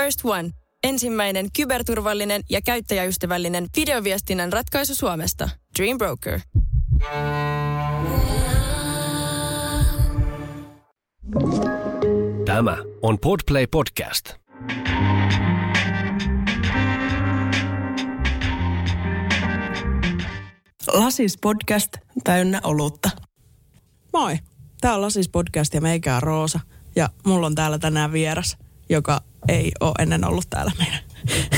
First One. Ensimmäinen kyberturvallinen ja käyttäjäystävällinen videoviestinnän ratkaisu Suomesta. Dream Broker. Tämä on Podplay Podcast. Lasis podcast täynnä olutta. Moi, tää on Lasis podcast ja meikä on Roosa. Ja mulla on täällä tänään vieras, joka ei ole ennen ollut täällä meidän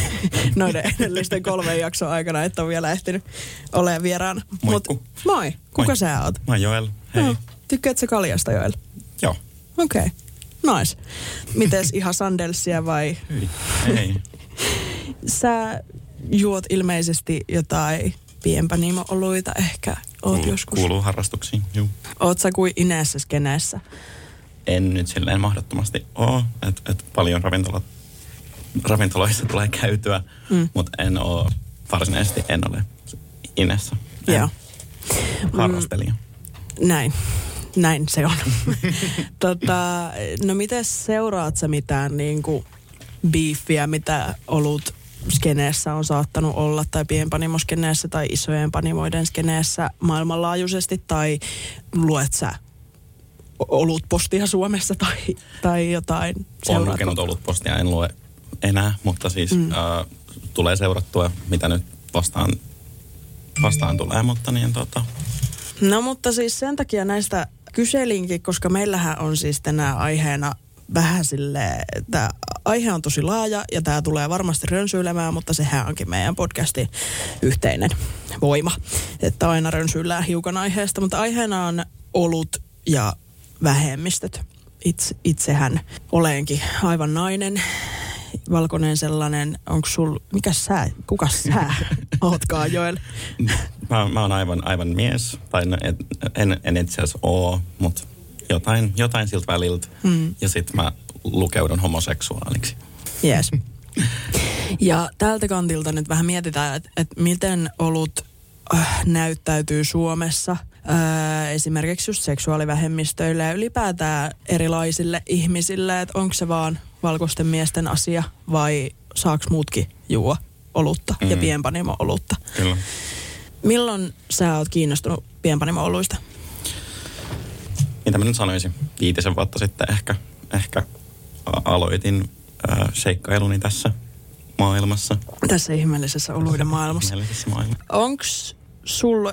noiden edellisten kolmen jakson aikana, että on vielä ehtinyt olemaan vieraana. Moikku. moi, kuka Moi. sä oot? Mä oon Joel. Hei. No, tykkäätkö kaljasta Joel? Joo. Okei, okay. nice. Mites ihan sandelsia vai? Ei. Sä juot ilmeisesti jotain pienpanimo-oluita ehkä. Oot Kuuluu, joskus. kuuluu harrastuksiin. Juu. Oot sä kuin Ineessä skeneessä? En nyt silleen mahdottomasti oo. Et, et paljon ravintola, ravintoloissa tulee käytyä, mm. mutta en oo varsinaisesti en ole Inessa. En Joo. Harrastelija. Näin. Näin se on. tota, no miten seuraat sä mitään niin kuin biiffiä, mitä olut skeneessä on saattanut olla, tai pienpanimoskeneessä tai isojen panimoiden skeneessä maailmanlaajuisesti, tai luet sä olut postia Suomessa tai, tai jotain? Olen Seuraatko? lukenut ollut postia, en lue enää, mutta siis mm. äh, tulee seurattua, mitä nyt vastaan, vastaan tulee, mutta niin tota, No mutta siis sen takia näistä kyselinkin, koska meillähän on siis tänään aiheena vähän silleen, että aihe on tosi laaja ja tämä tulee varmasti rönsyilemään, mutta sehän onkin meidän podcastin yhteinen voima, että aina rönsyillään hiukan aiheesta, mutta aiheena on olut ja vähemmistöt. Itse, itsehän olenkin aivan nainen, valkoinen sellainen, onko sul, mikä sä, kuka sä ootkaan Joel? mä, mä oon aivan, aivan mies, tai no, et, en, en itse asiassa oo, mutta jotain, jotain siltä väliltä. Mm. Ja sitten mä lukeudun homoseksuaaliksi. Yes. Ja tältä kantilta nyt vähän mietitään, että et miten olut äh, näyttäytyy Suomessa äh, esimerkiksi just seksuaalivähemmistöille ja ylipäätään erilaisille ihmisille, että onko se vaan valkoisten miesten asia vai saaks muutkin juo olutta mm. ja pienpanimo-olutta. Kyllä. Milloin sä oot kiinnostunut pienpanimo-oluista? Mitä mä nyt sanoisin? Viitisen vuotta sitten ehkä, ehkä aloitin äh, seikkailuni tässä maailmassa. Tässä ihmeellisessä oluiden maailmassa. Ihmeellisessä maailmassa. Onks sul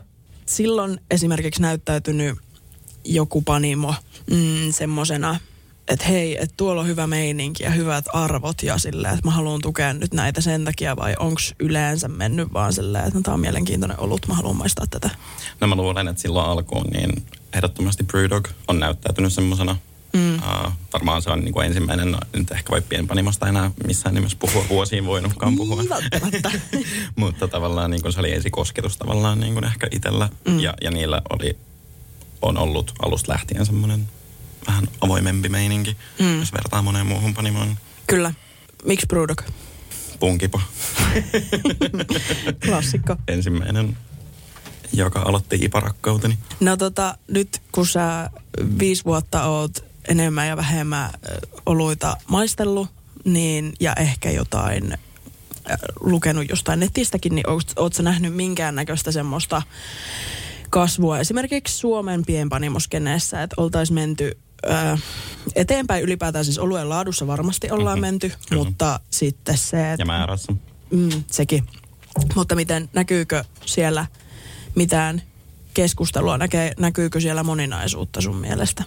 silloin esimerkiksi näyttäytynyt joku panimo mm, semmosena, että hei, että tuolla on hyvä meininki ja hyvät arvot ja silleen, että mä haluan tukea nyt näitä sen takia vai onks yleensä mennyt vaan silleen, että no, tää on mielenkiintoinen olut, mä haluan maistaa tätä. No mä luulen, että silloin alkuun niin ehdottomasti Brewdog on näyttäytynyt semmoisena. Mm. Uh, varmaan se on niin kuin ensimmäinen, no, nyt ehkä voi pienpanimosta enää missään nimessä puhua, vuosiin voinutkaan puhua. Välttämättä. Mutta tavallaan niin kuin se oli ensikosketus tavallaan niin kuin ehkä itsellä. Mm. Ja, ja niillä oli, on ollut alusta lähtien semmoinen vähän avoimempi meininki, mm. jos vertaa moneen muuhun panimoon. Kyllä. Miksi Brewdog? Punkipo. Klassikko. Ensimmäinen, joka aloitti iparakkauteni. No tota, nyt kun sä viisi vuotta oot enemmän ja vähemmän oluita maistellut, niin, ja ehkä jotain lukenut jostain netistäkin, niin oot, oot sä nähnyt minkäännäköistä semmoista kasvua esimerkiksi Suomen pienpanimoskeneessä, että oltaisiin menty ö, eteenpäin ylipäätään, siis oluen laadussa varmasti ollaan Mhm, menty, kyllä. mutta sitten se, että Ja määrässä. Mm, sekin. Mutta miten, näkyykö siellä mitään keskustelua, näkee, näkyykö siellä moninaisuutta sun mielestä?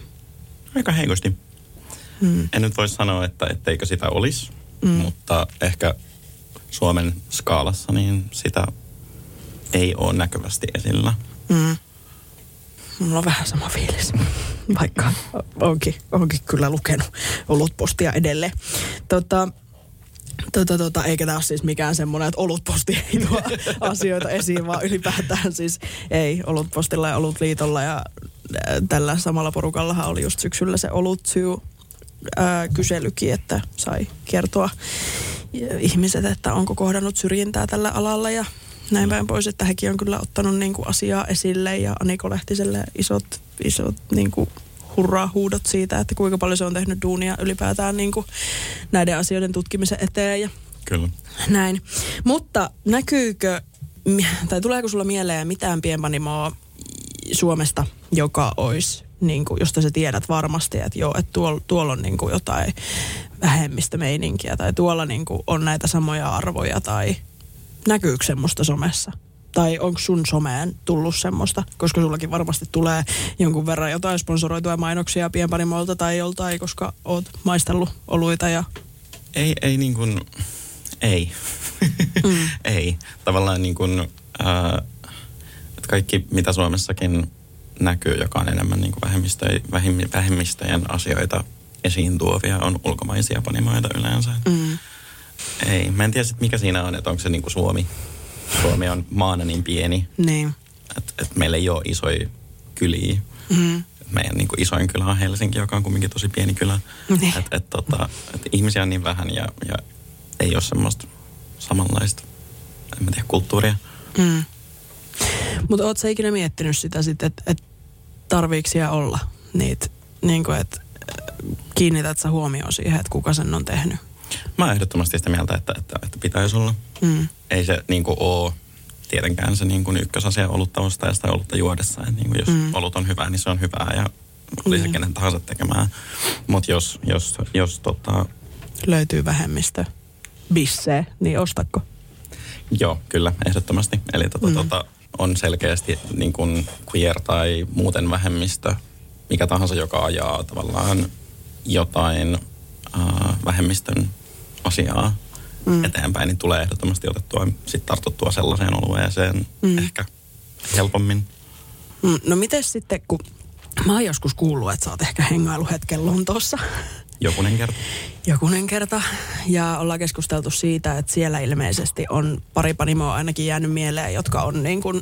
Aika heikosti. Mm. En nyt voi sanoa, että etteikö sitä olisi, mm. mutta ehkä Suomen skaalassa niin sitä ei ole näkyvästi esillä. Mm. Mulla on vähän sama fiilis, vaikka onkin, onkin kyllä lukenut olutpostia edelleen. Tota, Tota, tota, eikä tämä ole siis mikään semmoinen, että olutposti ei tuo asioita esiin, vaan ylipäätään siis ei olutpostilla ja olutliitolla ja tällä samalla porukallahan oli just syksyllä se olut syy kyselykin, että sai kertoa ihmiset, että onko kohdannut syrjintää tällä alalla ja näin päin pois, että hekin on kyllä ottanut niin kuin asiaa esille ja Aniko Lehtiselle isot, isot niin kuin hurraa huudot siitä, että kuinka paljon se on tehnyt duunia ylipäätään niin kuin näiden asioiden tutkimisen eteen ja Kyllä. näin. Mutta näkyykö, tai tuleeko sulla mieleen mitään pienpanimoa Suomesta, joka olisi, niin kuin, josta sä tiedät varmasti, että joo, että tuolla, tuolla on niin kuin jotain vähemmistömeininkiä tai tuolla niin kuin on näitä samoja arvoja tai näkyykö semmoista somessa? Tai onko sun someen tullut semmoista? Koska sullakin varmasti tulee jonkun verran jotain sponsoroituja mainoksia pienpanimoilta tai joltain, koska oot maistellut oluita ja... Ei, ei niin kuin, ei. Mm. ei. Tavallaan niin kuin, äh, että kaikki mitä Suomessakin näkyy, joka on enemmän niin kuin vähemmistöjen, vähemmistöjen asioita esiin tuovia, on ulkomaisia panimoita yleensä. Mm. Ei, mä en tiedä sit mikä siinä on, että onko se niin kuin Suomi. Suomi on maana niin pieni, Niin. että et meillä ei ole isoja kyliä. Mm. Meidän niin kuin isoin kylä on Helsinki, joka on kumminkin tosi pieni kylä. Niin. Et, et, tota, et ihmisiä on niin vähän ja, ja ei ole semmoista samanlaista, en mä tiedä, kulttuuria. Mm. Mutta oot sä ikinä miettinyt sitä sitten, että et tarviiko siellä olla niitä, niin kuin, että kiinnität sä huomioon siihen, että kuka sen on tehnyt? Mä oon ehdottomasti sitä mieltä, että, että, että pitäisi olla. Mm. Ei se niin kuin ole tietenkään se niin kuin ykkösasia olutta ostaa tai olutta juodessa. Et niin kuin jos mm. olut on hyvää, niin se on hyvää ja oli se Niin. kenen tahansa tekemään. Mutta jos, jos, jos tota, Löytyy vähemmistö bissee, niin ostako? Joo, kyllä, ehdottomasti. Eli tota, mm. tota, on selkeästi niin kuin queer tai muuten vähemmistö, mikä tahansa, joka ajaa tavallaan jotain äh, vähemmistön asiaa mm. eteenpäin, niin tulee ehdottomasti otettua, sit tartuttua sellaiseen olueeseen mm. ehkä helpommin. Mm, No miten sitten, kun mä oon joskus kuullut, että sä oot ehkä hengailu hetken Lontoossa Jokunen kerta. jokunen kerta. Ja ollaan keskusteltu siitä, että siellä ilmeisesti on pari panimoa ainakin jäänyt mieleen, jotka on niin kuin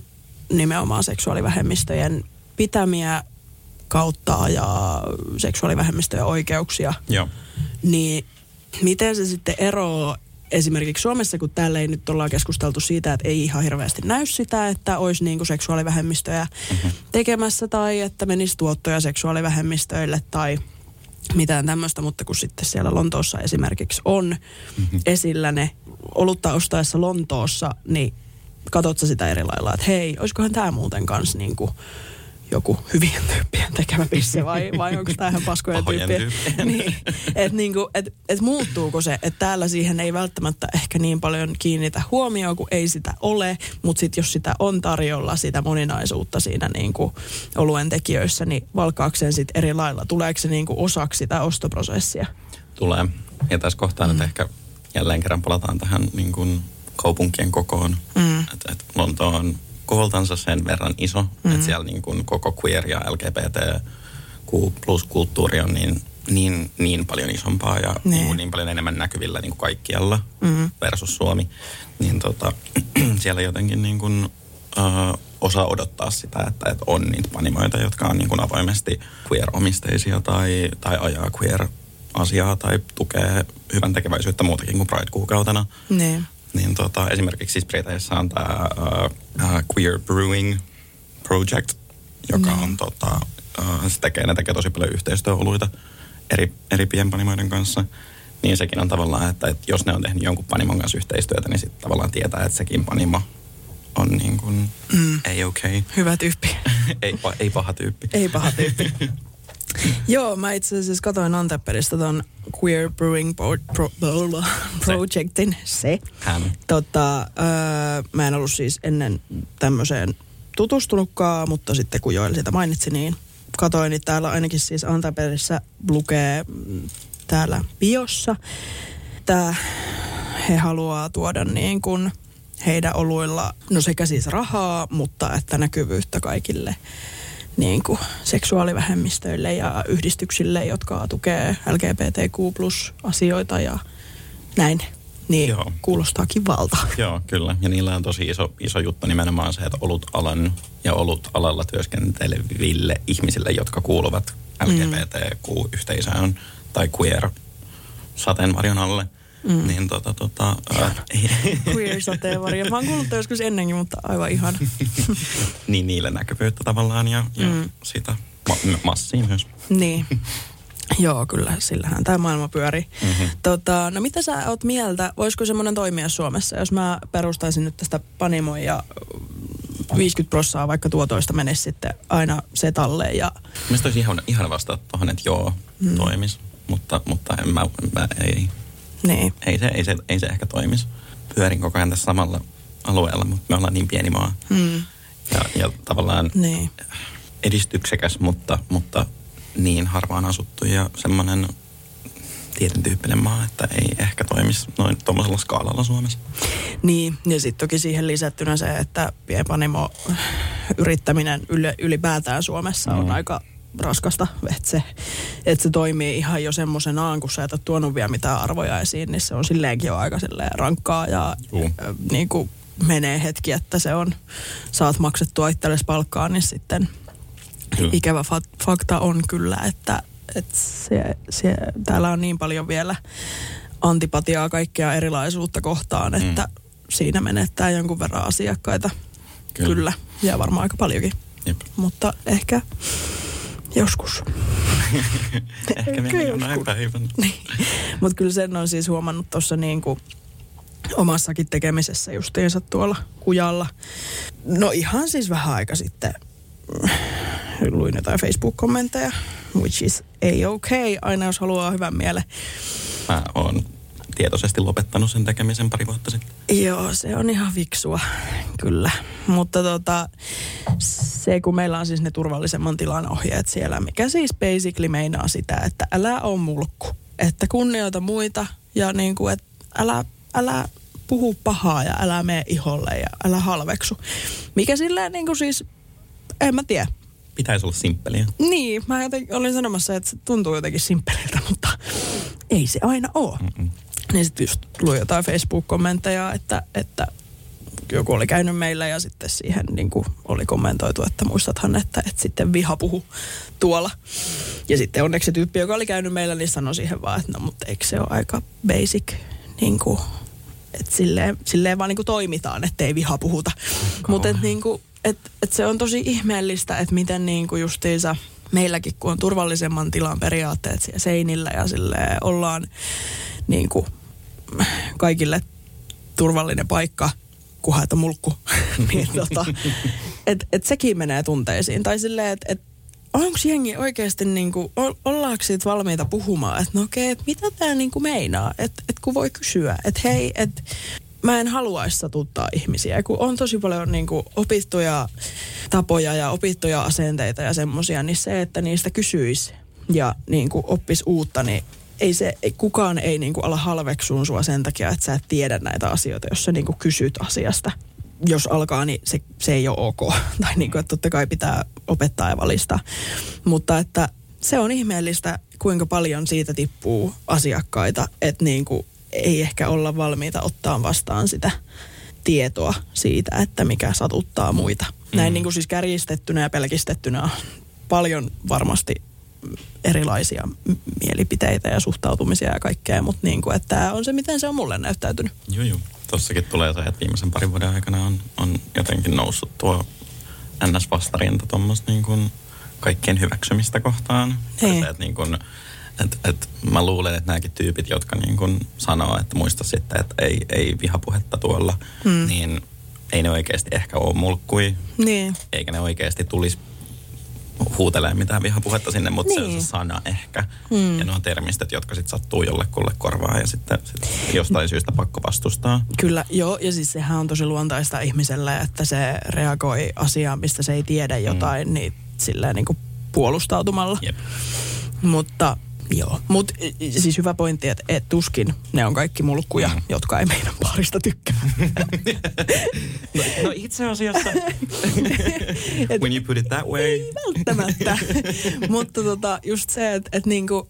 nimenomaan seksuaalivähemmistöjen pitämiä kautta ja seksuaalivähemmistöjen oikeuksia. Joo. Niin miten se sitten eroaa esimerkiksi Suomessa, kun täällä ei nyt ollaan keskusteltu siitä, että ei ihan hirveästi näy sitä, että olisi niin kuin seksuaalivähemmistöjä mm-hmm. tekemässä tai että menisi tuottoja seksuaalivähemmistöille tai mitään tämmöistä, mutta kun sitten siellä Lontoossa esimerkiksi on mm-hmm. esillä ne olutta ostaessa Lontoossa, niin katot sä sitä eri lailla, että hei, olisikohan tämä muuten kanssa niin kuin joku hyvien tyyppien tekemä pisse vai, vai onko tämä ihan tyyppien? tyyppien. niin, että niinku, et, et muuttuuko se, että täällä siihen ei välttämättä ehkä niin paljon kiinnitä huomioon, kun ei sitä ole, mutta sitten jos sitä on tarjolla, sitä moninaisuutta siinä niinku oluen tekijöissä, niin valkaako sen sitten eri lailla? Tuleeko se niinku osaksi sitä ostoprosessia? Tulee. Ja tässä kohtaa mm. nyt ehkä jälleen kerran palataan tähän niin kuin kaupunkien kokoon. Mm. Että et Lonto on koholtansa sen verran iso, mm. että siellä niin kuin koko queer ja LGBTQ plus kulttuuri on niin, niin, niin paljon isompaa ja Niin. niin, kuin niin paljon enemmän näkyvillä niin kuin kaikkialla mm. versus Suomi. Niin tota, siellä jotenkin niin kuin, uh, osaa odottaa sitä, että, että on niitä panimoita, jotka on niin kuin avoimesti queer-omisteisia tai, tai ajaa queer asiaa tai tukee hyvän tekeväisyyttä muutakin kuin Pride-kuukautena. Niin. Niin tota, esimerkiksi siis Briteissä on tämä uh, uh, Queer Brewing Project, joka on tota, uh, se tekee, ne tekee tosi paljon yhteistyöoluita eri, eri pienpanimoiden kanssa. Niin sekin on tavallaan, että, että jos ne on tehnyt jonkun panimon kanssa yhteistyötä, niin sitten tavallaan tietää, että sekin panimo on niin kuin mm. ei okei. Okay. Hyvä tyyppi. ei, pa- ei paha tyyppi. Ei paha tyyppi. Joo, mä itse asiassa katoin Antepperistä ton Queer Brewing Pro- Pro- Pro- Projectin, se. Hän. Tota, öö, mä en ollut siis ennen tämmöiseen tutustunutkaan, mutta sitten kun Joel sitä mainitsi, niin katoin, niin täällä ainakin siis Antaperissä lukee mm, täällä biossa, että he haluaa tuoda niin kuin heidän oluilla, no sekä siis rahaa, mutta että näkyvyyttä kaikille niin kuin seksuaalivähemmistöille ja yhdistyksille, jotka tukee LGBTQ plus asioita ja näin. Niin Joo. Joo. kuulostaa kivalta. Joo, kyllä. Ja niillä on tosi iso, iso juttu nimenomaan se, että olut alan ja olut alalla työskenteleville ihmisille, jotka kuuluvat LGBTQ-yhteisöön tai queer sateenvarjon alle. Mm. Niin tota, tota, Queer sateenvarjo. Mä oon kuullut joskus ennenkin, mutta aivan ihan. niin niille näkyvyyttä tavallaan ja, ja mm. sitä Ma- m- massiin myös. Niin. Joo, kyllä, sillähän tämä maailma pyörii. Mm-hmm. Tota, no mitä sä oot mieltä, voisiko semmoinen toimia Suomessa, jos mä perustaisin nyt tästä Panimoin ja 50 prossaa vaikka tuotoista menisi sitten aina setalle ja Mielestäni olisi ihan, ihan vastata tuohon, että joo, mm. toimis. Mutta, mutta en mä, mä ei, niin. ei, se, ei, se, ei se ehkä toimisi. Pyörin koko ajan tässä samalla alueella, mutta me ollaan niin pieni maa. Mm. Ja, ja tavallaan Niin. edistyksekäs, mutta, mutta niin harvaan asuttu ja semmoinen tietyn tyyppinen maa, että ei ehkä toimisi noin tuommoisella skaalalla Suomessa. Niin, ja sitten toki siihen lisättynä se, että pienpanimo yrittäminen yli, ylipäätään Suomessa on Mm. aika raskasta, että se, että se toimii ihan jo semmoisenaan, kun sä et ole tuonut vielä mitään arvoja esiin, niin se on silleenkin jo aika silleen rankkaa ja Juu. niin kuin menee hetki, että se on, saat maksettua itsellesi palkkaa, niin sitten Kyllä. ikävä fa- fakta on kyllä, että, että se, se, täällä on niin paljon vielä antipatiaa kaikkea erilaisuutta kohtaan, että mm. siinä menettää jonkun verran asiakkaita. Kyllä. Kyllä. kyllä. Ja varmaan aika paljonkin. Jep. Mutta ehkä joskus. Ehkä vielä jonain päivänä. Niin. Mutta kyllä sen on siis huomannut tuossa niin kuin omassakin tekemisessä justiinsa tuolla kujalla. No ihan siis vähän aika sitten mm, luin jotain Facebook-kommentteja, which is a-okay, aina jos haluaa hyvän mielen. Mä oon tietoisesti lopettanut sen tekemisen pari vuotta sitten. Joo, se on ihan fiksua, kyllä. Mutta tota, se kun meillä on siis ne turvallisemman tilan ohjeet siellä, mikä siis basically meinaa sitä, että älä ole mulkku. Että kunnioita muita ja niin kuin, että älä, älä puhu pahaa ja älä mene iholle ja älä halveksu. Mikä silleen niin kuin siis, en mä tiedä. Pitäisi olla simppeliä. Niin, mä jotenkin olin sanomassa, että se tuntuu jotenkin simppeliltä, mutta ei se aina ole. Mm-mm. Niin sitten just luin jotain Facebook-kommentteja, että, että joku oli käynyt meillä ja sitten siihen niin kuin oli kommentoitu, että muistathan, että, että sitten viha puhu tuolla. Ja sitten onneksi se tyyppi, joka oli käynyt meillä, niin sanoi siihen vaan, että no mutta eikö se ole aika basic, niin kuin, että silleen, silleen vaan niin kuin toimitaan, ettei viha puhuta. Mutta että niin kuin, et, et se on tosi ihmeellistä, että miten niin kuin justiinsa meilläkin, kun on turvallisemman tilan periaatteet siellä seinillä ja silleen ollaan niin kuin kaikille turvallinen paikka, kunhan et ole mulkku. niin tota, et, et sekin menee tunteisiin. Tai silleen, että et, onko jengi oikeasti, niinku, o- ollaanko siitä valmiita puhumaan, että no okei, että mitä tämä niinku meinaa, että et kun voi kysyä, että hei, että mä en haluaisi satuttaa ihmisiä, kun on tosi paljon niinku opittuja tapoja ja opittuja asenteita ja semmosia, niin se, että niistä kysyisi ja niinku oppisi uutta, niin ei se, ei, kukaan ei niinku ala halveksuun sua sen takia, että sä et tiedä näitä asioita, jos sä niinku kysyt asiasta. Jos alkaa, niin se, se ei ole ok. Tai niinku, että totta kai pitää opettaa ja valistaa. Mutta että se on ihmeellistä, kuinka paljon siitä tippuu asiakkaita, että niinku ei ehkä olla valmiita ottaa vastaan sitä tietoa siitä, että mikä satuttaa muita. Näin niin kuin siis kärjistettynä ja pelkistettynä on paljon varmasti erilaisia mielipiteitä ja suhtautumisia ja kaikkea, mutta niin kuin, että tämä on se, miten se on mulle näyttäytynyt. Joo, joo. Tossakin tulee se, että viimeisen parin vuoden aikana on, on jotenkin noussut tuo NS-vastarinta tuommoista niin kuin kaikkien hyväksymistä kohtaan. Niin. Se, että niin kuin, et, et mä luulen, että nämäkin tyypit, jotka niin kuin sanoo, että muista sitten, että ei, ei vihapuhetta tuolla, Hmm. niin ei ne oikeasti ehkä ole mulkkui, Niin. eikä ne oikeasti tulisi huutelee mitään vihapuhetta sinne, mutta se on Niin. se sana ehkä. Hmm. Ja ne on termistöt, jotka sitten sattuu jollekulle korvaan ja sitten sit jostain syystä pakko vastustaa. Kyllä, joo, ja siis sehän on tosi luontaista ihmiselle, että se reagoi asiaan, mistä se ei tiedä jotain, mm. niin silleen niin kuin puolustautumalla. Jep. Mutta joo, mutta siis hyvä pointti, että et tuskin ne on kaikki mulkkuja, Mm. jotka ei meidän parista tykkää. No, no itse asiassa, Et- when you put it that way. ei välttämättä. Mutta tota, just se, että et niinku,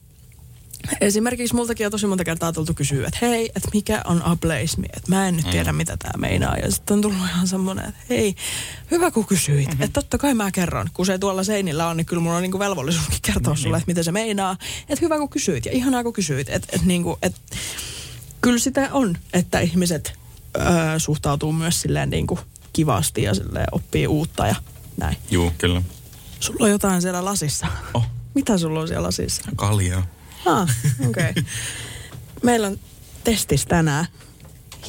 esimerkiksi multakin on tosi monta kertaa tultu kysyä, että hei, että mikä on ableismi, että mä en nyt tiedä, mitä tämä meinaa. Ja sitten on tullut ihan semmoinen, että hei, hyvä kun kysyit, mm-hmm. että totta kai mä kerron. Kun se tuolla seinillä on, niin kyllä mulla on niinku velvollisuuskin kertoa sulle, että mitä se meinaa. Että hyvä kun kysyit ja ihanaa kun kysyit. Että et niinku, et, kyllä sitä on, että ihmiset öö, suhtautuu myös silleen niinku kivasti ja silleen oppii uutta ja näin. Juu, kyllä. Sulla on jotain siellä lasissa. Oh, Mitä sulla on siellä lasissa? kaljaa. Ah, okei. Okay. Meillä on testis tänään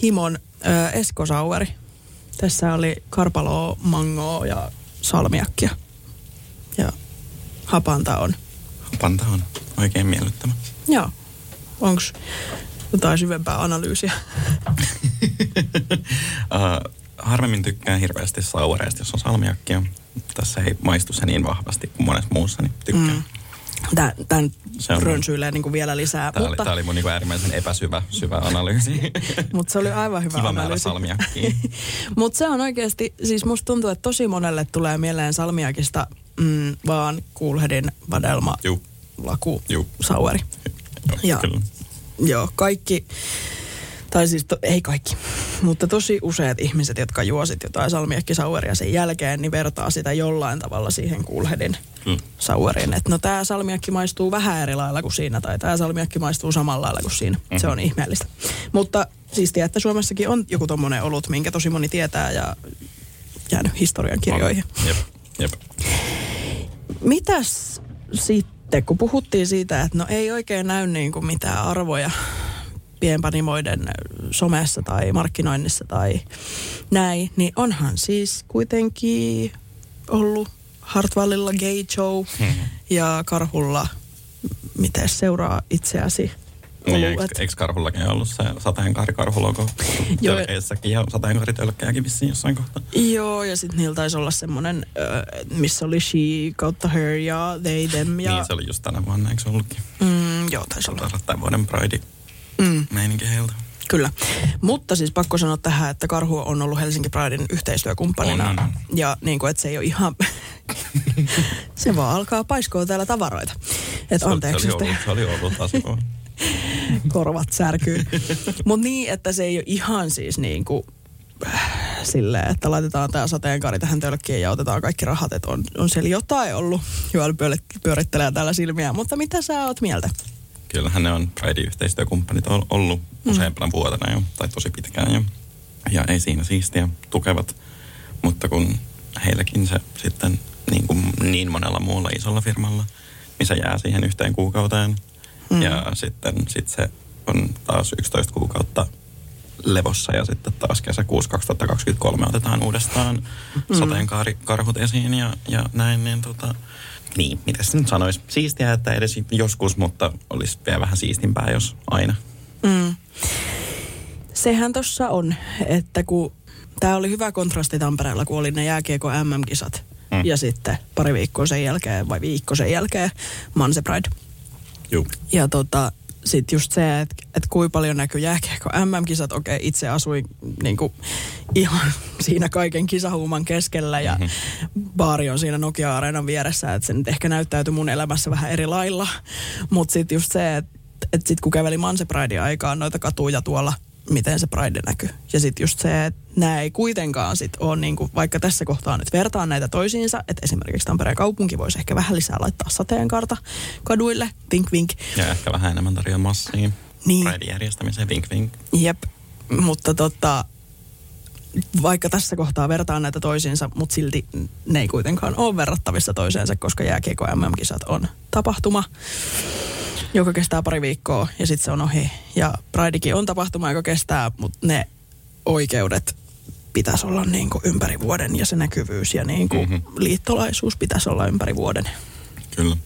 Himon ö, Eskosaueri. Tässä oli karpaloa, mangoa ja salmiakkia. Ja hapanta on. Panta on oikein miellyttävä. Joo. Onks jotain syvempää analyysiä? uh, harvemmin tykkään hirveästi sauereista, jos on salmiakkia. Tässä ei maistu se niin vahvasti kuin monessa muussa, niin tykkään. Mm. Se on- rönsyilee niin kuin vielä lisää. Tämä, mutta, oli, tämä oli mun niinku äärimmäisen epäsyvä syvä analyysi. mutta se oli aivan hyvä Kiva analyysi. Mutta se on oikeasti, siis musta tuntuu, että tosi monelle tulee mieleen salmiakista mm, vaan Coolheadin vadelma Juu, laku Juu. saueri. joo, Ja- kyllä. Joo, kaikki, tai siis to, ei kaikki, mutta tosi useat ihmiset, jotka juosit jotain salmiakkisaueria sen jälkeen, niin vertaa sitä jollain tavalla siihen Coolheadin Kyllä. saueriin. Että no tämä salmiakki maistuu vähän eri lailla kuin siinä, tai tämä salmiakki maistuu samalla lailla kuin siinä. Mm-hmm. Se on ihmeellistä. Mutta siistiä, että Suomessakin on joku tommonen olut, minkä tosi moni tietää ja jäänyt historian kirjoihin. Jep, jep. Mitäs sitten, kun puhuttiin siitä, että no ei oikein näy niin kuin mitään arvoja pienpanimoiden somessa tai markkinoinnissa tai näin, niin onhan siis kuitenkin ollut Hartwallilla Gay Show ja Karhulla, miten seuraa itseäsi? Niin, eikö, eikö karhullakin ollut se sateenkaarikarhulogo tölkeissäkin ja sateenkaaritölkkääkin vissiin jossain kohtaa? Joo, ja sitten niillä taisi olla semmoinen, missä oli she kautta her ja they them. Ja, Niin se oli just tänä vuonna, eikö se ollutkin? mm, joo. Taisi olla tämän vuoden Pride Mm. meininki heiltä. Kyllä. Mutta siis pakko sanoa tähän, että Karhu on ollut Helsinki Pridein yhteistyökumppanina. On, on, on. Ja niin kuin, että se ei ole ihan... se vaan alkaa paiskoa täällä tavaroita. Että anteeksi, se oli ollut, se oli ollut korvat särkyy. Mutta niin, että se ei ole ihan siis niin kuin äh, silleen, että laitetaan tämä sateenkaari tähän tölkkiin ja otetaan kaikki rahat, että on, on siellä jotain ollut. Joel pyörit- pyörittelee täällä silmiä, mutta mitä sä oot mieltä? Kyllähän ne on Pride-yhteistyökumppanit ol- ollut useampana vuotena jo, tai tosi pitkään jo. Ja ei siinä siistiä, tukevat. Mutta kun heilläkin se sitten niin, kuin niin monella muulla isolla firmalla, niin se jää siihen yhteen kuukauteen. Mm. Ja sitten sit se on taas 11 kuukautta levossa ja sitten taas kesäkuussa 2023 otetaan uudestaan mm. sateenkaarikarhut esiin ja, ja näin, niin tota, niin, mitä se nyt sanoisi? Siistiä, että edes joskus, mutta olisi vielä vähän siistimpää, jos aina. Mm. Sehän tossa on, että kun tämä oli hyvä kontrasti Tampereella, kun oli ne jääkiekko MM-kisat. Mm. Mm. Ja sitten pari viikkoa sen jälkeen, vai viikko sen jälkeen, Manse Pride. Juu. Ja tota, sitten just se, että et kuinka paljon näkyy jääkiekko MM-kisat. Okei, itse asuin niinku ihan siinä kaiken kisahuuman keskellä ja Mhm. mm-hmm. baari on siinä Nokia-areenan vieressä, että se nyt ehkä näyttäytyi mun elämässä vähän eri lailla. Mutta sitten just se, että et sitten kun käveli Manse Pridein aikaan noita katuja tuolla, miten se Pride näkyy. Ja sitten just se, että nämä ei kuitenkaan sit ole, niinku, vaikka tässä kohtaa nyt vertaan näitä toisiinsa, että esimerkiksi Tampereen kaupunki voisi ehkä vähän lisää laittaa sateenkaarta kaduille, vink vink. Ja ehkä vähän enemmän tarjoaa massia. Niin. Pride järjestämiseen, vink vink. Jep, mutta tota, vaikka tässä kohtaa vertaan näitä toisiinsa, mutta silti ne ei kuitenkaan ole verrattavissa toiseensa, koska jääkiekko MM-kisat on tapahtuma, joka kestää pari viikkoa ja sitten se on ohi. Ja Pridekin on tapahtuma, joka kestää, mutta ne oikeudet pitäisi olla niin kuin ympäri vuoden ja se näkyvyys ja niin kuin Mhm. mm-hmm. liittolaisuus pitäisi olla ympäri vuoden. Kyllä.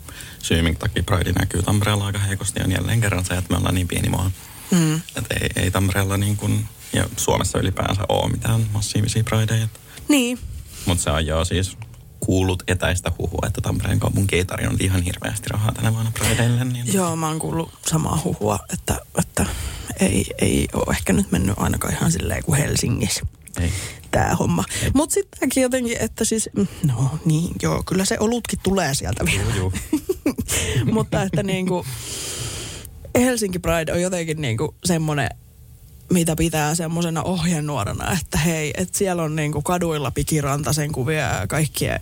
Syy, minkä takia Pride näkyy Tampereella aika heikosti, on jälleen kerran se, että me ollaan niin pieni maa. Mm. Että ei, ei Tampereella niin kuin, ja Suomessa ylipäänsä ole mitään massiivisia Prideja. Niin, Mutta se on jo siis kuullut etäistä huhua, että Tampereen kaupunki ei tarjonnut ihan hirveästi rahaa tänä vuonna Prideille. Niin Joo, mä oon kuullut samaa huhua, että, että ei, ei ole ehkä nyt mennyt ainakaan ihan silleen kuin Helsingissä Ei. tämä homma. Mutta sittenkin jotenkin, että siis, mm, no niin, joo, kyllä se olutkin tulee sieltä vielä. Juu. Mutta että niinku, Helsinki Pride on jotenkin niinku semmoinen, mitä pitää semmoisena ohjenuorana, että hei, että siellä on niinku kaduilla pikirantasen kuvia ja kaikkien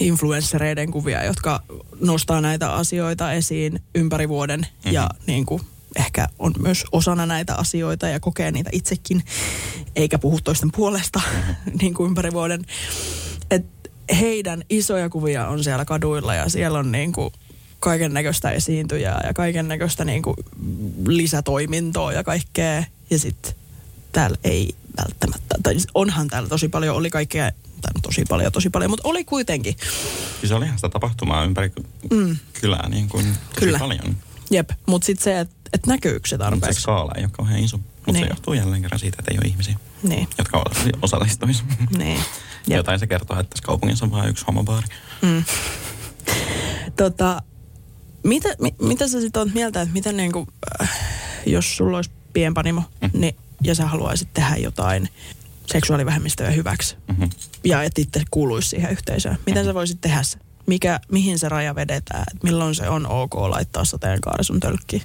influenssereiden kuvia, jotka nostaa näitä asioita esiin ympäri vuoden mm-hmm. ja niinku ehkä on myös osana näitä asioita ja kokee niitä itsekin, eikä puhu toisten puolesta niin kuin ympäri vuoden. Et heidän isoja kuvia on siellä kaduilla ja siellä on niin kuin kaiken näköistä esiintyjää ja kaiken näköistä niin kuin lisätoimintoa ja kaikkea. Ja sitten täällä ei välttämättä, tai siis onhan täällä tosi paljon, oli kaikkea, tai no tosi paljon, tosi paljon, mutta oli kuitenkin. Siis olihan sitä tapahtumaa ympäri mm. kylää niin kuin tosi Kyllä. paljon. Jep, mutta sitten se, että et näkyykö se Mutta se tarpeeksi. skaala ei ole kauhean iso. Mutta Niin. se johtuu jälleen kerran siitä, että ei ole ihmisiä, Niin, jotka osallistuisi. niin. Ja. Jotain se kertoo, että tässä kaupungissa on vain yksi homobaari. Tota, mitä, mi, mitä sä sitten oot mieltä, että miten niinku, äh, jos sulla olisi pienpanimo mm. niin, ja sä haluaisit tehdä jotain seksuaalivähemmistöjen hyväksi Mhm. ja et itse kuuluisi siihen yhteisöön, miten sä voisit tehdä se? Mikä, mihin se raja vedetään? Et milloin se on ok laittaa sateenkaari sun tölkkiin?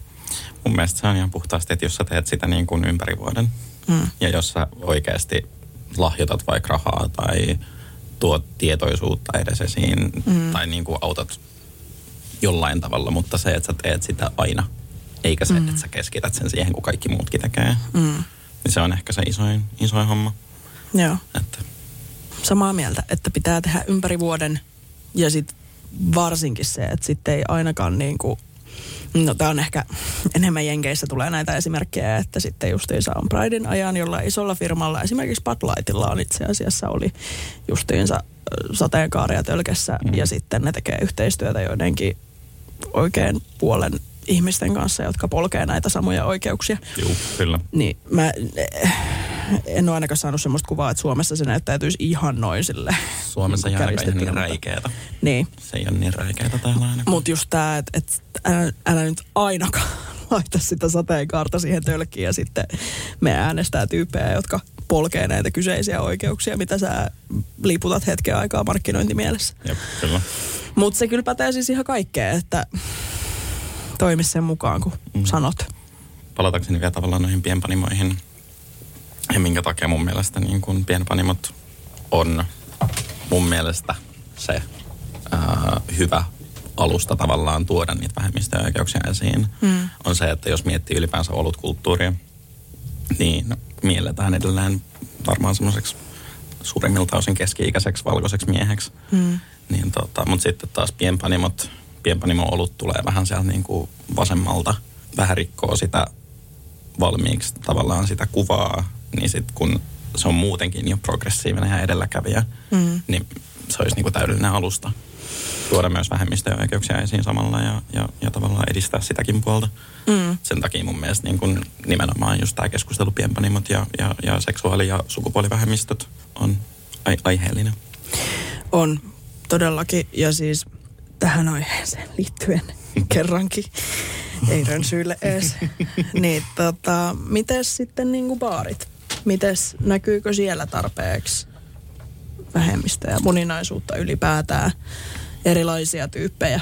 Mun mielestä se on ihan puhtaasti, että jos sä teet sitä niin kuin ympäri vuoden Mm. ja jos sä oikeasti lahjoitat vaikka rahaa tai tuot tietoisuutta edes esiin mm. tai niin kuin autat jollain tavalla, mutta se, että sä teet sitä aina, eikä se, mm. että sä keskität sen siihen, kun kaikki muutkin tekee, Mm. niin se on ehkä se isoin, isoin homma. Joo. Että samaa mieltä, että pitää tehdä ympäri vuoden ja sitten varsinkin se, että sitten ei ainakaan niin kuin, no tämä on ehkä enemmän Jenkeissä tulee näitä esimerkkejä, että sitten justiinsa on Pridein ajan jolla isolla firmalla, esimerkiksi Bud Lightilla on itse asiassa oli justiinsa sateenkaaria tölkessä mm. ja sitten ne tekee yhteistyötä joidenkin oikein puolen ihmisten kanssa, jotka polkee näitä samoja oikeuksia. juu, kyllä. Niin mä eh, en ole ainakaan saanut semmoista kuvaa, että Suomessa se näyttäytyisi ihan noin sille. Suomessa ei ainakaan ihan niin räikeetä. Niin, Se ei ole niin räikeetä täällä ainakaan. mutta just tämä, että et, älä, älä nyt ainakaan laita sitä sateenkaarta siihen tölkkiin ja sitten me äänestää tyyppejä, jotka polkee näitä kyseisiä oikeuksia, mitä sä liputat hetken aikaa markkinointimielessä. Jep, kyllä. Mutta se kyllä pätee siis ihan kaikkea, että toimi sen mukaan, kun mm. sanot. palatakseni vielä tavallaan noihin pienpanimoihin ja minkä takia mun mielestä niin kun pienpanimot on mun mielestä se ää, hyvä alusta tavallaan tuoda niitä vähemmistöoikeuksia esiin, mm. on se, että jos miettii ylipäänsä olutkulttuuria, niin mielletään edelleen varmaan semmoiseksi suurimmilta osin keski-ikäiseksi valkoiseksi mieheksi. Mm. Niin tota, mutta sitten taas pienpanimot, pienpanimo-olut tulee vähän sieltä niin kuin vasemmalta, vähän rikkoo sitä valmiiksi tavallaan sitä kuvaa, niin sitten kun se on muutenkin jo progressiivinen ja edelläkävijä, mm. niin se olisi niin kuin täydellinen alusta tuoda myös vähemmistöjen oikeuksia esiin samalla ja, ja, ja tavallaan edistää sitäkin puolta. Mm. Sen takia mun mielestä niin kun nimenomaan just tämä keskustelu pienpanimot ja, ja, ja seksuaali- ja sukupuolivähemmistöt on ai- aiheellinen. On todellakin, ja siis tähän aiheeseen liittyen kerrankin, ei rönsyille ees. niin tota, mites sitten niinku baarit? Mites, näkyykö siellä tarpeeksi vähemmistöä ja moninaisuutta ylipäätään, erilaisia tyyppejä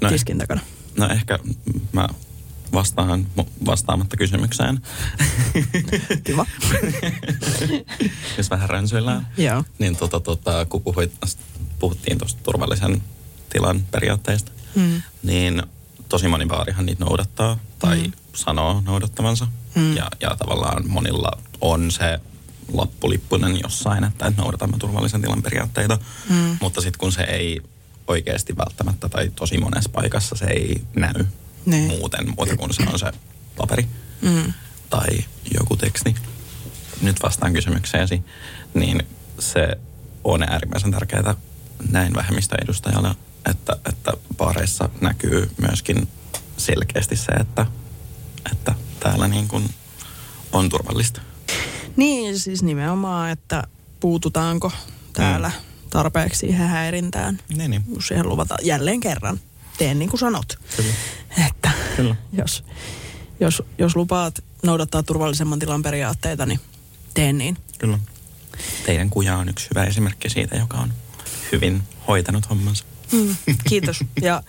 No, tiskin takana? no ehkä mä vastaan vastaamatta kysymykseen, Kiva. jos vähän rönsyillään. Joo. Niin tota, tota, kun puhuit, puhuttiin tuosta turvallisen tilan periaatteista, mm. niin tosi moni baarihan niitä noudattaa tai mm. sanoo noudattavansa. Mm. Ja, ja tavallaan monilla on se lappulippunen jossain, että noudatamme turvallisen tilan periaatteita. Mm. Mutta sitten kun se ei oikeasti välttämättä tai tosi monessa paikassa se ei näy Niin. muuten, muuta kuin se on se paperi mm. tai joku teksti. Nyt vastaan kysymykseesi, niin se on äärimmäisen tärkeää näin vähemmistöedustajalle, että, että baareissa näkyy myöskin selkeästi se, että, että täällä niin kuin on turvallista. Niin, siis nimenomaan, että puututaanko täällä tarpeeksi siihen häirintään. Niin, niin. Kun siihen luvataan jälleen kerran. Teen niin kuin sanot. Kyllä. Että Kyllä. jos, jos, jos lupaat noudattaa turvallisemman tilan periaatteita, niin teen niin. Kyllä. Teidän kuja on yksi hyvä esimerkki siitä, joka on hyvin hoitanut hommansa. Mm, kiitos. Ja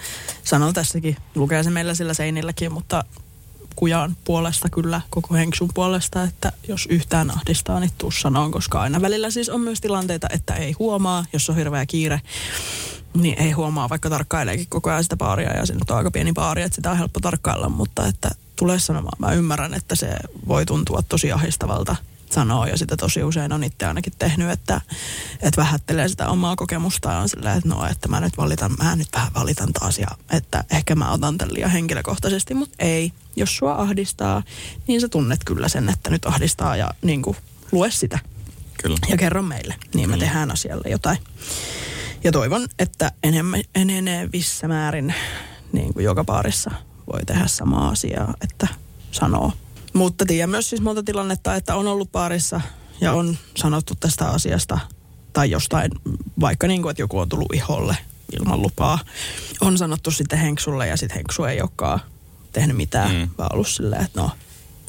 sanon tässäkin, lukee se meillä sillä seinilläkin, mutta kujan puolesta kyllä, koko henksun puolesta, että jos yhtään ahdistaa, niin tuu sanoon, koska aina välillä siis on myös tilanteita, että ei huomaa, jos on hirveä kiire, niin ei huomaa, vaikka tarkkaileekin koko ajan sitä baaria ja se nyt on aika pieni baari, että sitä on helppo tarkkailla, mutta että tulee sanomaan, mä ymmärrän, että se voi tuntua tosi ahdistavalta sanoo ja sitä tosi usein on itse ainakin tehnyt, että, että vähättelee sitä omaa kokemustaan silleen, että no, että mä nyt valitan, mä nyt vähän valitan taas ja että ehkä mä otan tämän liian henkilökohtaisesti, mutta ei. Jos sua ahdistaa, niin sä tunnet kyllä sen, että nyt ahdistaa ja niin kuin, lue sitä Kyllä. ja kerro meille, niin me Kyllä. tehdään asialle jotain. Ja toivon, että enemmän, enenevissä määrin niin kuin joka paarissa voi tehdä samaa asiaa, että sanoo. Mutta tiedän myös siis monta tilannetta, että on ollut paarissa ja on sanottu tästä asiasta tai jostain, vaikka niin kuin, että joku on tullut iholle ilman lupaa. On sanottu sitten Henksulle ja sitten Henksu ei olekaan tehnyt mitään, Mm. mm. vaan ollut silleen, että no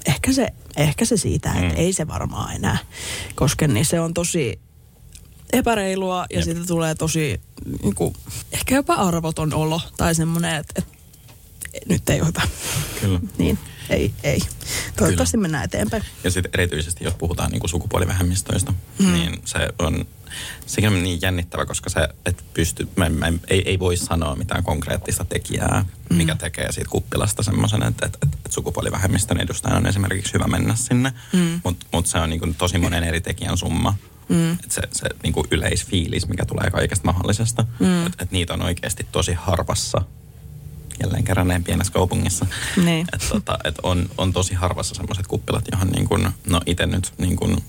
ehkä se, ehkä se siitä, että Mm. ei se varmaan enää koske, niin se on tosi epäreilua ja Jep. siitä tulee tosi niin kuin, ehkä jopa arvoton olo tai semmoinen, että, että nyt ei ole hyvä. Kyllä. Niin, ei, ei. Toivottavasti mennään eteenpäin. Ja sitten erityisesti, jos puhutaan niinku sukupuolivähemmistöistä, mm. niin se on sekin on niin jännittävä, koska se, et pysty, mä, mä, ei, ei voi sanoa mitään konkreettista tekijää, mm. mikä tekee siitä kuppilasta semmoisen, että, että, että sukupuolivähemmistön edustajan on esimerkiksi hyvä mennä sinne, mm. mutta mut se on niinku tosi monen eri tekijän summa. Mm. Et se se niinku yleisfiilis, mikä tulee kaikesta mahdollisesta, mm. että et niitä on oikeasti tosi harvassa jälleen kerran näin pienessä kaupungissa. Niin. Et tota, et on, on tosi harvassa semmoiset kuppilat, johon niin kun, no itse nyt niin kun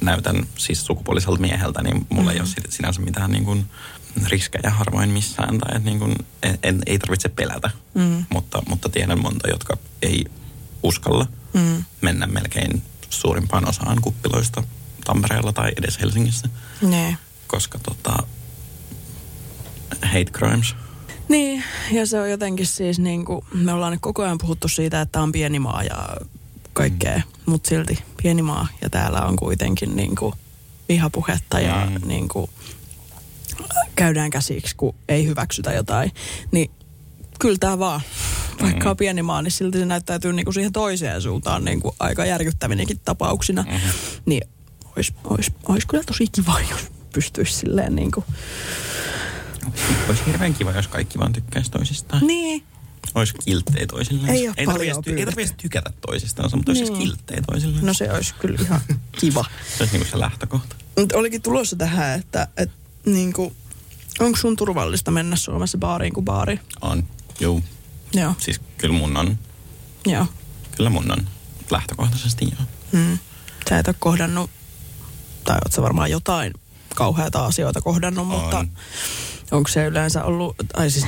näytän siis sukupuoliselta mieheltä, niin mulla mm-hmm. ei ole sinänsä mitään niin kun riskejä harvoin missään. Tai et niin kun, en, en, ei tarvitse pelätä, mm. mutta, mutta tiedän monta, jotka ei uskalla mm. mennä melkein suurimpaan osaan kuppiloista Tampereella tai edes Helsingissä, Nee. koska tota, hate crimes. Niin, ja se on jotenkin siis niin kuin, me ollaan nyt koko ajan puhuttu siitä, että on pieni maa ja kaikkea, mm. mutta silti pieni maa ja täällä on kuitenkin niin kuin vihapuhetta ja Mm. niin kuin käydään käsiksi, kun ei hyväksytä jotain. Niin kyllä tämä vaan, vaikka Mm. on pieni maa, niin silti se näyttäytyy niin kuin siihen toiseen suuntaan niin kuin aika järkyttävinäkin tapauksina. Mm-hmm. Niin olisi olis, olis kyllä tosi kiva, jos pystyisi silleen niin kuin, Olisi hirveän kiva, jos kaikki vaan tykkäisi toisistaan. niin, Olisi kilttejä toisilleen. Ei oo ei tarvitsisi, ty- tykätä toisistaan, mutta olisi Niin. niin. kilttejä toisilleen. no se olisi kyllä ihan kiva. Se olisi niin kuin se lähtökohta. Mutta olikin tulossa tähän, että et, niinku, onko sun turvallista mennä Suomessa baariin kuin baari? On. Juu. Joo, Siis kyllä mun on. joo. Kyllä mun on. Lähtökohtaisesti joo. Mm. Sä et ole kohdannut, tai oot sä varmaan jotain kauheata asioita kohdannut, On. mutta onko se yleensä ollut, ai siis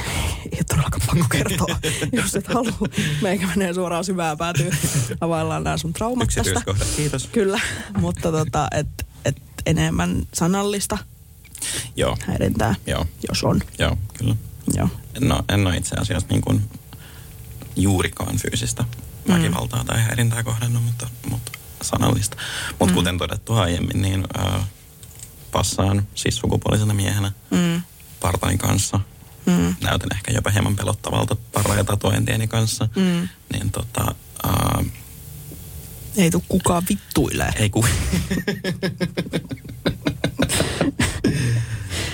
ei todellakaan pakko kertoa, jos et halua. Meikä menee suoraan syvään päätyy, availlaan nämä sun traumat tästä. Kiitos. Kyllä, mutta tota, et, et enemmän sanallista Joo. häirintää, Joo. jos on. Joo, kyllä. Joo. En ole, en ole itse asiassa niin kuin juurikaan fyysistä väkivaltaa tai häirintää kohdannut, mutta, mutta sanallista. Mutta mm. kuten todettu aiemmin, niin äh, passaan siis sukupuolisena miehenä Mm. Partain kanssa. Mm. Näytän ehkä jopa hieman pelottavalta parhaita tatuointieni kanssa. Mm. Niin tota, äh, Ei tuu kukaan vittuilee. ei ku...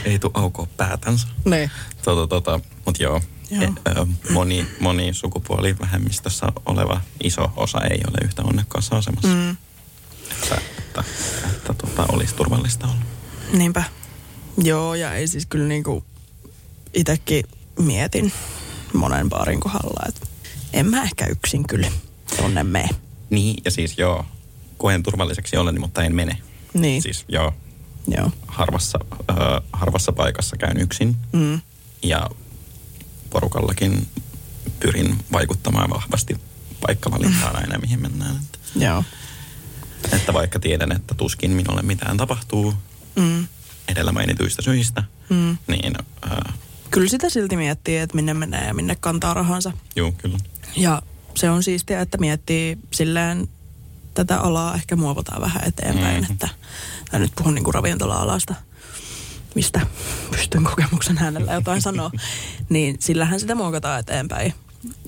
ei tuu aukoa päätänsä. Ne. Tota, tota, mut joo, Joo. E, ö, moni, moni sukupuolivähemmistössä oleva iso osa ei ole yhtä onnekkaassa asemassa. Mm. Että, että, että tota, olisi turvallista olla. Niinpä. Joo, ja ei siis kyllä niinku itekin mietin monen baarin kohdalla, että en mä ehkä yksin kyllä tonne mene. Niin, ja siis joo, koen turvalliseksi olla, mutta en mene. Niin, Siis joo, joo. harvassa, ö, harvassa paikassa käyn yksin. Mm. Ja porukallakin pyrin vaikuttamaan vahvasti paikkavalintaan aina, mihin mennään. Että, Joo. että vaikka tiedän, että tuskin minulle mitään tapahtuu Mm. Edellä mainituista syistä, Mm. niin äh, Kyllä sitä silti miettii, että minne menee ja minne kantaa rahansa. juu, kyllä. Ja se on siistiä, että miettii silleen tätä alaa ehkä muovataan vähän eteenpäin, Mhm. että mä nyt puhun niinku ravintola-alasta, mistä pystyn kokemuksen hänellä jotain sanoa, niin sillähän sitä muokataan eteenpäin.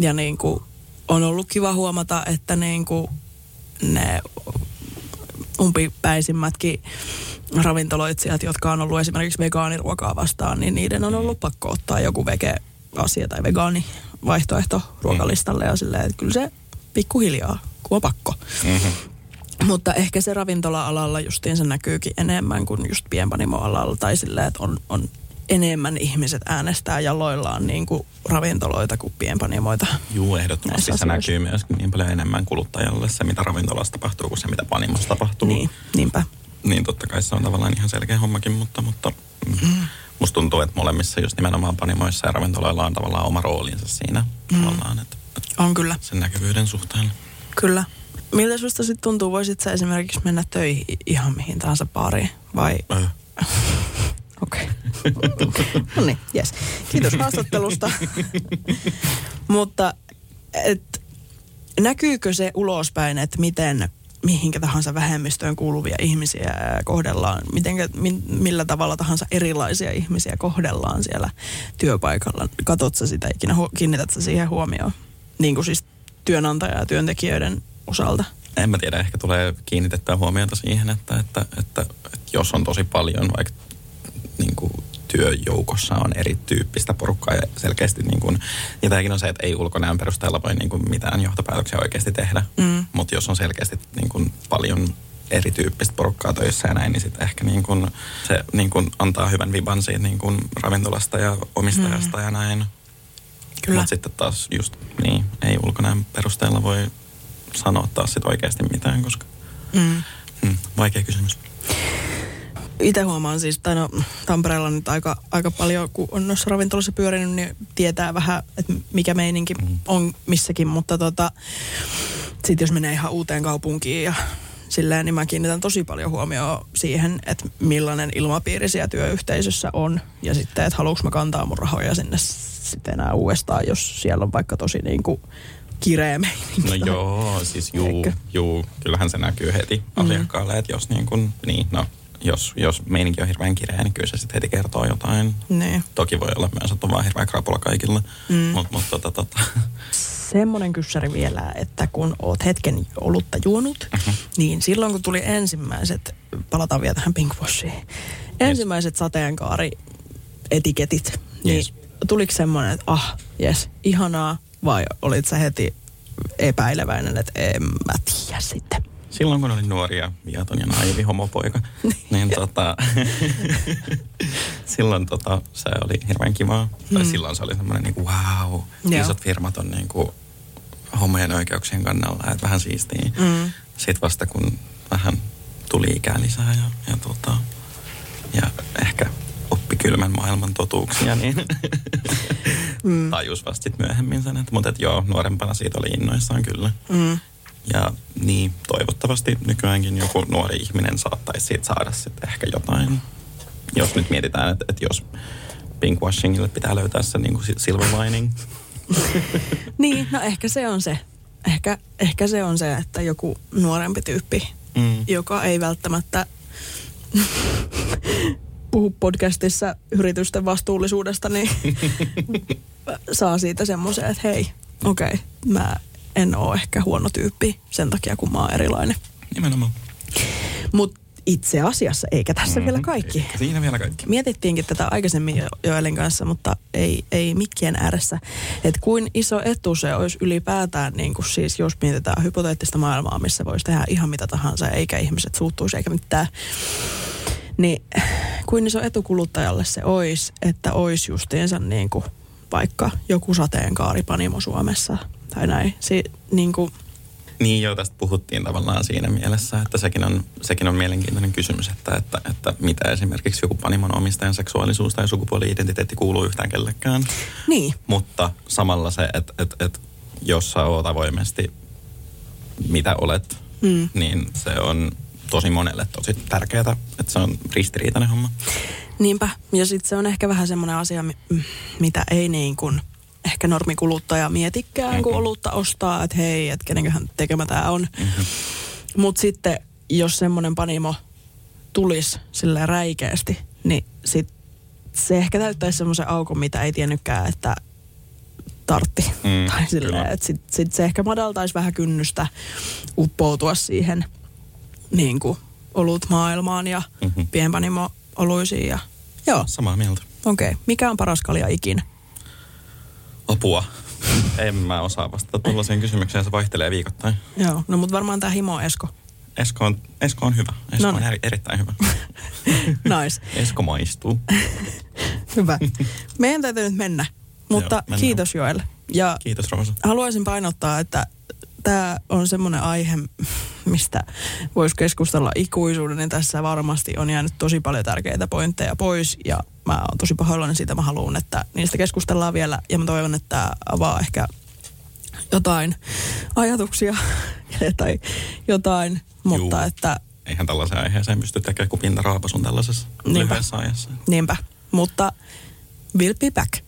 Ja niinku on ollut kiva huomata, että niinku ne umpipäisimmätkin ravintoloitsijat, jotka on ollut esimerkiksi vegaaniruokaa vastaan, niin niiden on ollut pakko ottaa joku vege-asia tai vegaanivaihtoehto ruokalistalle ja silleen, että kyllä se pikkuhiljaa, kun on pakko. Mm-hmm. Mutta ehkä se ravintola-alalla justiin se näkyykin enemmän kuin just pienpanimoalalla. Tai silleen, että on, on enemmän ihmiset äänestää jaloillaan niin kuin ravintoloita kuin pienpanimoita. Juu, ehdottomasti se näkyy myöskin niin paljon enemmän kuluttajalle se, mitä ravintolassa tapahtuu, kuin se, mitä panimossa tapahtuu. Niin, niinpä. niin totta kai se on tavallaan ihan selkeä hommakin, mutta, mutta mm. musta tuntuu, että molemmissa just nimenomaan panimoissa ja ravintoloilla on tavallaan oma roolinsa siinä mm. tavallaan, että, että On kyllä, sen näkyvyyden suhteen. kyllä. Miltä susta sitten tuntuu, voisit sä esimerkiksi mennä töihin ihan mihin tahansa baariin? Vai Äh. Okei. Niin, jes. Kiitos haastattelusta. Mutta et, näkyykö se ulospäin, että miten mihinkä tahansa vähemmistöön kuuluvia ihmisiä kohdellaan, mitenkä, mi, millä tavalla tahansa erilaisia ihmisiä kohdellaan siellä työpaikalla. Katot sä sitä ikinä, kiinnität sä siihen huomioon? Niin kuin siis työnantaja- ja työntekijöiden osalta. En mä tiedä, ehkä tulee kiinnitettyä huomiota siihen, että, että, että, että jos on tosi paljon vaikka niin kuin työjoukossa on erityyppistä porukkaa ja selkeästi niin kuin, ja tämäkin on se, että ei ulkonäön perusteella voi niin kuin mitään johtopäätöksiä oikeasti tehdä, Mm. mutta jos on selkeästi niin kuin paljon erityyppistä porukkaa töissä ja näin, niin sitten ehkä niin kuin, se niin kuin antaa hyvän viban siitä niin kuin ravintolasta ja omistajasta mm. ja näin. Kyllä. Mutta sitten taas just niin, ei ulkonäön perusteella voi sanoa taas sit oikeasti mitään, koska Mm. hmm, vaikea kysymys. Itse huomaan siis, tai no Tampereella nyt aika, aika paljon, kun on noissa ravintolassa pyörinyt, niin tietää vähän, että mikä meininki Mm. on missäkin. Mutta tota, sitten jos menee ihan uuteen kaupunkiin ja silleen, niin mä kiinnitän tosi paljon huomioon siihen, että millainen ilmapiiri siellä työyhteisössä on. Ja sitten, että haluanko mä kantaa mun rahoja sinne sitten enää uudestaan, jos siellä on vaikka tosi niin kuin kireä meininki. No joo, siis juu, Eikö? juu, kyllähän se näkyy heti asiakkaalle, että jos niin kuin, niin no, jos, jos meininki on hirveän kireä, niin kyllä se sitten heti kertoo jotain. Niin. Toki voi olla myös, että on vaan hirveä krapula kaikilla, mm. mutta mut, tota, tota, semmoinen kyssäri vielä, että kun oot hetken olutta juonut, niin silloin kun tuli ensimmäiset, palataan vielä tähän pinkwashiin, ensimmäiset sateenkaari-etiketit, niin Yes. tuliko semmoinen, että ah, jes, ihanaa, vai olit sä heti epäileväinen, että en mä tiedä sitten. Silloin kun olin nuori ja viaton ja naivi homopoika, niin tota, silloin tota, se oli hirveän kivaa. Tai silloin se oli semmoinen niin kuin, wow, Joo. isot firmat on niin kuin, homojen oikeuksien kannalla, että vähän siistiä. Mm. Sitten vasta kun vähän tuli ikää lisää ja, ja, tota, ja ehkä oppi kylmän maailman totuuksia, niin mm. tajus vasta myöhemmin sen. Että, mutta et joo, nuorempana siitä oli innoissaan kyllä. Mm. Ja niin, toivottavasti nykyäänkin joku nuori ihminen saattaisi siitä saada sitten ehkä jotain. Jos nyt mietitään, että, että jos pinkwashingille pitää löytää se niin kuin silver lining. Niin, no ehkä se on se. Ehkä, ehkä se on se, että joku nuorempi tyyppi Mm. joka ei välttämättä puhu podcastissa yritysten vastuullisuudesta, niin saa siitä semmoisen, että hei, okei, okay, mä en ole ehkä huono tyyppi sen takia, kun mä oon erilainen. Nimenomaan. Mutta itse asiassa, eikä tässä mm, vielä kaikki. Eikä Siinä vielä kaikki. Mietittiinkin tätä aikaisemmin jo Joelin kanssa, mutta ei, ei mikkien ääressä, että kuin iso etu se olisi ylipäätään, niin kuin siis jos mietitään hypoteettista maailmaa, missä voisi tehdä ihan mitä tahansa, eikä ihmiset suuttuisi eikä mitään. Niin kuin iso etu kuluttajalle se olisi, että olisi justiinsa niin kuin vaikka joku sateenkaaripanimo Suomessa tai näin. Si, niin kuin, Niin joo, tästä puhuttiin tavallaan siinä mielessä, että sekin on, sekin on mielenkiintoinen kysymys, että, että, että mitä esimerkiksi joku panimon omistajan seksuaalisuus tai sukupuoli-identiteetti kuuluu yhtään kellekään. niin, Mutta samalla se, että, että, että jos sä oot avoimesti mitä olet, Mm. niin se on tosi monelle tosi tärkeää, että se on ristiriitainen homma. Niinpä. Ja sitten se on ehkä vähän semmoinen asia, mitä ei niin kuin ehkä normikuluttaja mietikään, kun Mhm. olutta ostaa, että hei, että kenenköhän tekemä tämä on. Mhm. Mutta sitten, jos semmoinen panimo tulisi sillä räikeästi, niin sit se ehkä täyttäisi semmoisen aukon, mitä ei tiennytkään, että tartti. Mm, tai silleen, että sit, sit se ehkä madaltaisi vähän kynnystä uppoutua siihen niin kuin olut maailmaan ja Mhm. mm-hmm. pienpanimo-oluisiin. Ja, joo, Samaa mieltä. okei. Okay. Mikä on paras kalja ikinä? Apua. en mä osaa vastata tuollaiseen kysymykseen, se vaihtelee viikoittain. Joo, no mutta varmaan tämä himo Esko. Esko on, Esko on hyvä. Esko No on niin. eri, erittäin hyvä. Nice. Esko maistuu. Hyvä. Meidän täytyy nyt mennä. Mutta Joo, mennään. kiitos Joel. Ja Kiitos Roosa. haluaisin painottaa, että tämä on semmoinen aihe, mistä voisi keskustella ikuisuuden, niin tässä varmasti on jäänyt tosi paljon tärkeitä pointteja pois, ja mä oon tosi pahoillani siitä, mä haluan, että niistä keskustellaan vielä, ja mä toivon, että tämä avaa ehkä jotain ajatuksia tai jotain, mutta Juu. että Eihän tällaiseen aiheeseen pysty tekemään kuin pintaraapasun tällaisessa Niinpä. lyhyessä ajassa. niinpä, mutta we'll be back.